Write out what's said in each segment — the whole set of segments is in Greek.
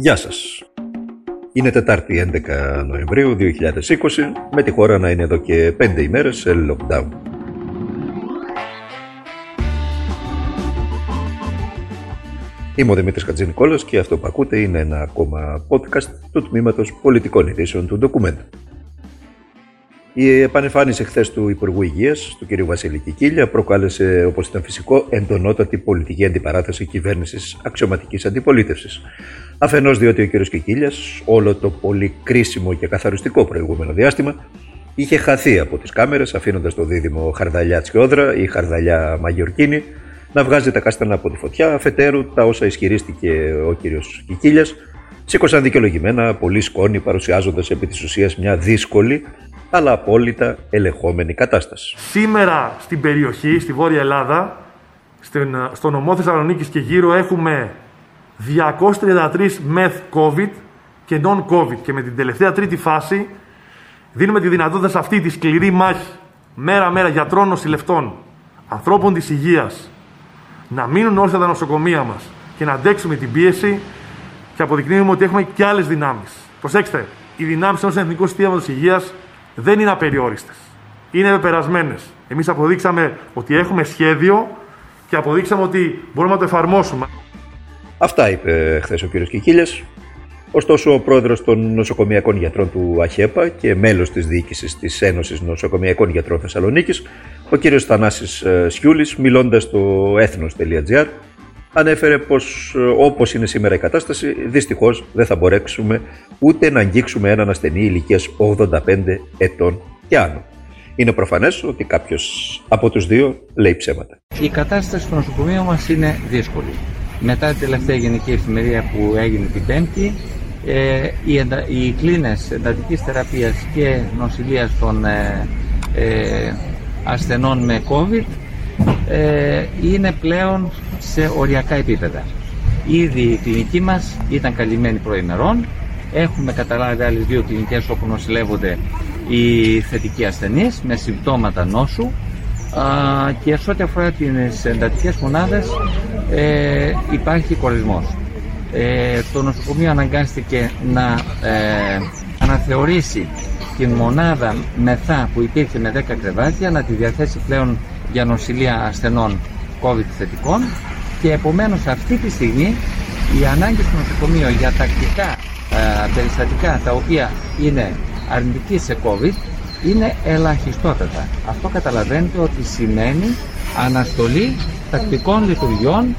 Γεια σας. Είναι Τετάρτη 11 Νοεμβρίου 2020 με τη χώρα να είναι εδώ και 5 ημέρες σε lockdown. Είμαι ο Δημήτρης Χατζηνικόλας και αυτό που ακούτε είναι ένα ακόμα podcast του Τμήματος Πολιτικών Ειδήσεων του Document. Η επανεμφάνιση χθες του Υπουργού Υγείας, του κ. Βασίλη Κικίλια, προκάλεσε, όπως ήταν φυσικό, εντονότατη πολιτική αντιπαράθεση κυβέρνησης αξιωματικής αντιπολίτευσης. Αφενός διότι ο κ. Κικίλιας, όλο το πολύ κρίσιμο και καθαριστικό προηγούμενο διάστημα, είχε χαθεί από τις κάμερες, αφήνοντας το δίδυμο Χαρδαλιά Τσιόδρα ή Χαρδαλιά Μαγιορκίνη να βγάζει τα κάστανα από τη φωτιά. Αφετέρου, τα όσα ισχυρίστηκε ο κ. Κικίλιας σήκωσαν δικαιολογημένα πολύ σκόνη, παρουσιάζοντας επί της ουσίας μια δύσκολη αλλά απόλυτα ελεγχόμενη κατάσταση. Σήμερα στην περιοχή, στη Βόρεια Ελλάδα, στο νομό Θεσσαλονίκης και γύρω έχουμε 233 μεθ COVID και non-COVID. Και με την τελευταία τρίτη φάση δίνουμε τη δυνατότητα σε αυτή τη σκληρή μάχη μέρα-μέρα γιατρών, νοσηλευτών, ανθρώπων της υγείας να μείνουν όρθια τα νοσοκομεία μας και να αντέξουμε την πίεση και αποδεικνύουμε ότι έχουμε και άλλες δυνάμεις. Προσέξτε, οι δυνάμεις ενός εθνικού συστήματος υγείας δεν είναι απεριόριστες. Είναι πεπερασμένες. Εμείς αποδείξαμε ότι έχουμε σχέδιο και αποδείξαμε ότι μπορούμε να το εφαρμόσουμε. Αυτά είπε χθες ο κ. Κικίλιας. Ωστόσο, ο πρόεδρος των νοσοκομιακών γιατρών του ΑΧΕΠΑ και μέλος της διοίκησης της Ένωσης Νοσοκομιακών Γιατρών Θεσσαλονίκης, ο κ. Θανάσης ε, Σιούλης, μιλώντας στο έθνο.gr, ανέφερε πως ε, όπως είναι σήμερα η κατάσταση, δυστυχώς δεν θα μπορέσουμε ούτε να αγγίξουμε έναν ασθενή ηλικίας 85 ετών και άνω. Είναι προφανές ότι κάποιος από τους δύο λέει ψέματα. Η κατάσταση στο νοσοκομείο μας είναι δύσκολη. Μετά την τελευταία γενική εφημερία που έγινε την Πέμπτη, ε, οι, εντα, οι κλίνες εντατικής θεραπείας και νοσηλείας των ε, ε, ασθενών με COVID ε, είναι πλέον σε οριακά επίπεδα. Ήδη η κλινική μας ήταν καλυμμένη προημερών. Έχουμε καταλάβει άλλες δύο κλινικές όπου νοσηλεύονται οι θετικοί ασθενείς με συμπτώματα νόσου και σε ό,τι αφορά τις εντατικές μονάδες ε, υπάρχει κορισμός. Ε, το νοσοκομείο αναγκάστηκε να ε, αναθεωρήσει την μονάδα μεθά που υπήρχε με 10 κρεβάτια να τη διαθέσει πλέον για νοσηλεία ασθενών COVID θετικών και επομένως αυτή τη στιγμή η ανάγκη στο νοσοκομείο για τακτικά ε, περιστατικά τα οποία είναι αρνητική σε COVID είναι ελαχιστότατα. Αυτό καταλαβαίνετε ότι σημαίνει αναστολή τακτικών λειτουργιών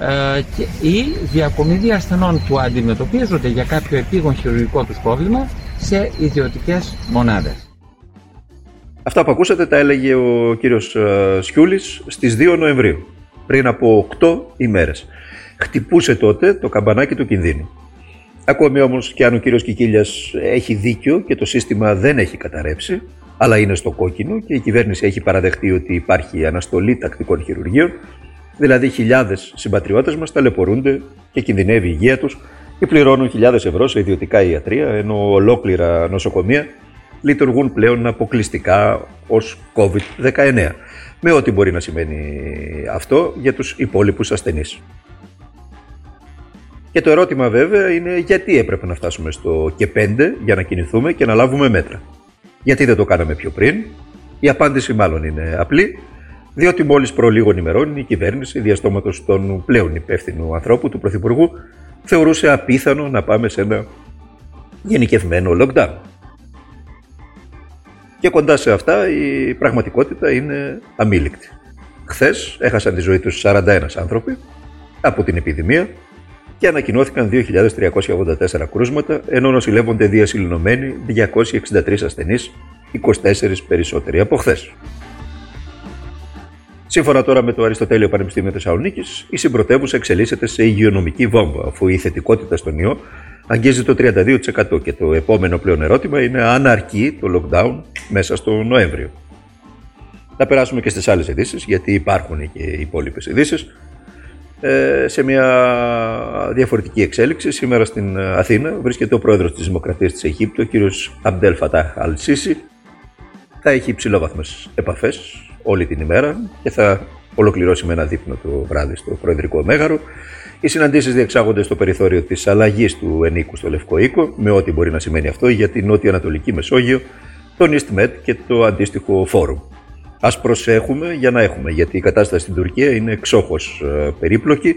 ε, και, ή διακομιδή ασθενών που αντιμετωπίζονται για κάποιο επίγον χειρουργικό τους πρόβλημα σε ιδιωτικές μονάδες. Αυτά που ακούσατε τα έλεγε ο κύριος ε, Σιούλης στις 2 Νοεμβρίου, πριν από 8 ημέρες. Χτυπούσε τότε το καμπανάκι του κινδύνου. Ακόμη όμως και αν ο κύριος Κικίλιας έχει δίκιο και το σύστημα δεν έχει καταρρεύσει, αλλά είναι στο κόκκινο και η κυβέρνηση έχει παραδεχτεί ότι υπάρχει αναστολή τακτικών χειρουργείων, δηλαδή χιλιάδες συμπατριώτες μας ταλαιπωρούνται και κινδυνεύει η υγεία τους και πληρώνουν χιλιάδες ευρώ σε ιδιωτικά ιατρία, ενώ ολόκληρα νοσοκομεία λειτουργούν πλέον αποκλειστικά ως COVID-19 με ό,τι μπορεί να σημαίνει αυτό για τους υπόλοιπους ασθενείς. Και το ερώτημα βέβαια είναι γιατί έπρεπε να φτάσουμε στο και 5 για να κινηθούμε και να λάβουμε μέτρα. Γιατί δεν το κάναμε πιο πριν. Η απάντηση μάλλον είναι απλή, διότι μόλις προ λίγων ημερών η κυβέρνηση διαστόματος των πλέον υπεύθυνου ανθρώπου, του Πρωθυπουργού, θεωρούσε απίθανο να πάμε σε ένα γενικευμένο lockdown. Και κοντά σε αυτά η πραγματικότητα είναι αμήλικτη. Χθες έχασαν τη ζωή τους 41 άνθρωποι από την επιδημία και ανακοινώθηκαν 2.384 κρούσματα, ενώ νοσηλεύονται διασυλληνωμένοι 263 ασθενείς, 24 περισσότεροι από χθες. Σύμφωνα τώρα με το Αριστοτέλειο Πανεπιστήμιο Θεσσαλονίκης, η συμπρωτεύουσα εξελίσσεται σε υγειονομική βόμβα, αφού η θετικότητα στον ιό αγγίζει το 32% και το επόμενο πλέον ερώτημα είναι αν αρκεί το lockdown μέσα στο Νοέμβριο. Θα περάσουμε και στις άλλες ειδήσεις, γιατί υπάρχουν και οι υπόλοιπες ειδήσεις. Ε, σε μια διαφορετική εξέλιξη, σήμερα στην Αθήνα βρίσκεται ο πρόεδρος της Δημοκρατίας της Αιγύπτου, ο κύριος Αμπτέλ Φατάχ Αλσίση. Θα έχει υψηλόβαθμες επαφές όλη την ημέρα και θα ολοκληρώσει με ένα δείπνο το βράδυ στο Προεδρικό Μέγαρο Οι συναντήσεις διεξάγονται στο περιθώριο της αλλαγής του ενίκου στο Λευκό Οίκο, με ό,τι μπορεί να σημαίνει αυτό για την Νότιο-Ανατολική Μεσόγειο, τον EastMed και το αντίστοιχο φόρουμ. Α προσέχουμε για να έχουμε, γιατί η κατάσταση στην Τουρκία είναι εξόχως ε, περίπλοκη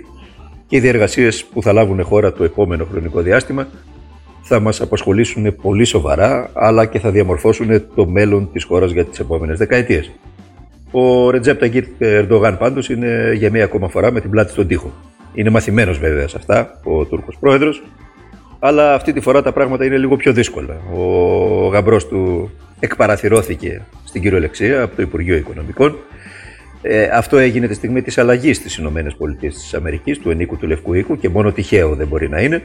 και οι διεργασίες που θα λάβουν χώρα το επόμενο χρονικό διάστημα θα μας απασχολήσουν πολύ σοβαρά, αλλά και θα διαμορφώσουν το μέλλον της χώρας για τις επόμενες δεκαετίες. Ο Ρετζέπ Ταγκίτ Ερντογάν πάντως είναι για μία ακόμα φορά με την πλάτη στον τοίχο. Είναι μαθημένος βέβαια σε αυτά, ο Τούρκος πρόεδρος, αλλά αυτή τη φορά τα πράγματα είναι λίγο πιο δύσκολα. Ο γαμπρός του εκπαραθυρώθηκε στην κυριολεξία από το Υπουργείο Οικονομικών. Ε, αυτό έγινε τη στιγμή της αλλαγής στις Ηνωμένες Πολιτείες της Αμερικής, του ενίκου του Λευκού Οίκου και μόνο τυχαίο δεν μπορεί να είναι.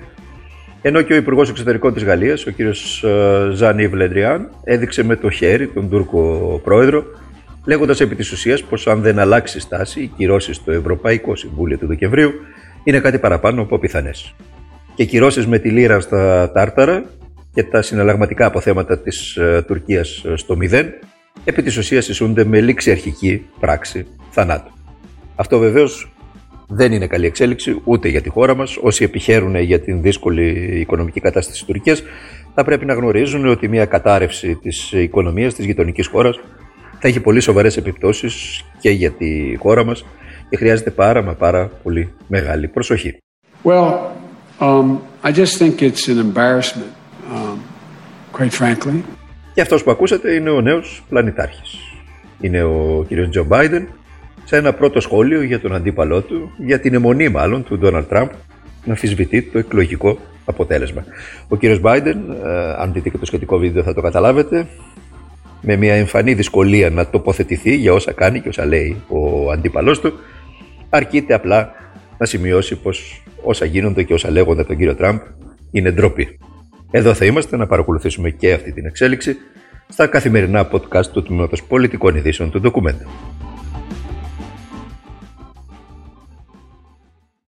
Ενώ και ο Υπουργός Εξωτερικών της Γαλλίας, ο κ. Ζαν Ιβ Λεντριάν, έδειξε με το χέρι τον Τούρκο πρόεδρο, λέγοντας επί της ουσίας πως αν δεν αλλάξει στάση, οι κυρώσεις στο Ευρωπαϊκό Συμβούλιο του Δεκεμβρίου είναι κάτι παραπάνω από πιθανές. Και κυρώσεις με τη λίρα στα τάρταρα και τα συναλλαγματικά αποθέματα της ε, Τουρκίας στο μηδέν, επί της ουσίας ισούνται με λήξη αρχική πράξη θανάτου. Αυτό βεβαίως δεν είναι καλή εξέλιξη ούτε για τη χώρα μας. Όσοι επιχαίρουν για την δύσκολη οικονομική κατάσταση της Τουρκίας θα πρέπει να γνωρίζουν ότι μια κατάρρευση της οικονομίας της γειτονικής χώρας θα έχει πολύ σοβαρές επιπτώσεις και για τη χώρα μας και χρειάζεται πάρα μα πάρα πολύ μεγάλη προσοχή. Well, um, I just think it's an embarrassment, um, quite frankly. Και αυτός που ακούσατε είναι ο νέος πλανητάρχης. Είναι ο κύριος Τζο Μπάιντεν, σε ένα πρώτο σχόλιο για τον αντίπαλό του, για την αιμονή μάλλον του Ντόναλτ Τραμπ να αμφισβητεί το εκλογικό αποτέλεσμα. Ο κύριος Μπάιντεν, ε, αν δείτε και το σχετικό βίντεο θα το καταλάβετε, με μια εμφανή δυσκολία να τοποθετηθεί για όσα κάνει και όσα λέει ο αντίπαλός του, αρκείται απλά να σημειώσει πως όσα γίνονται και όσα λέγονται τον κύριο Τραμπ είναι ντροπή. Εδώ θα είμαστε να παρακολουθήσουμε και αυτή την εξέλιξη στα καθημερινά podcast του Τμήματος Πολιτικών Ειδήσεων του Ντοκουμέντα.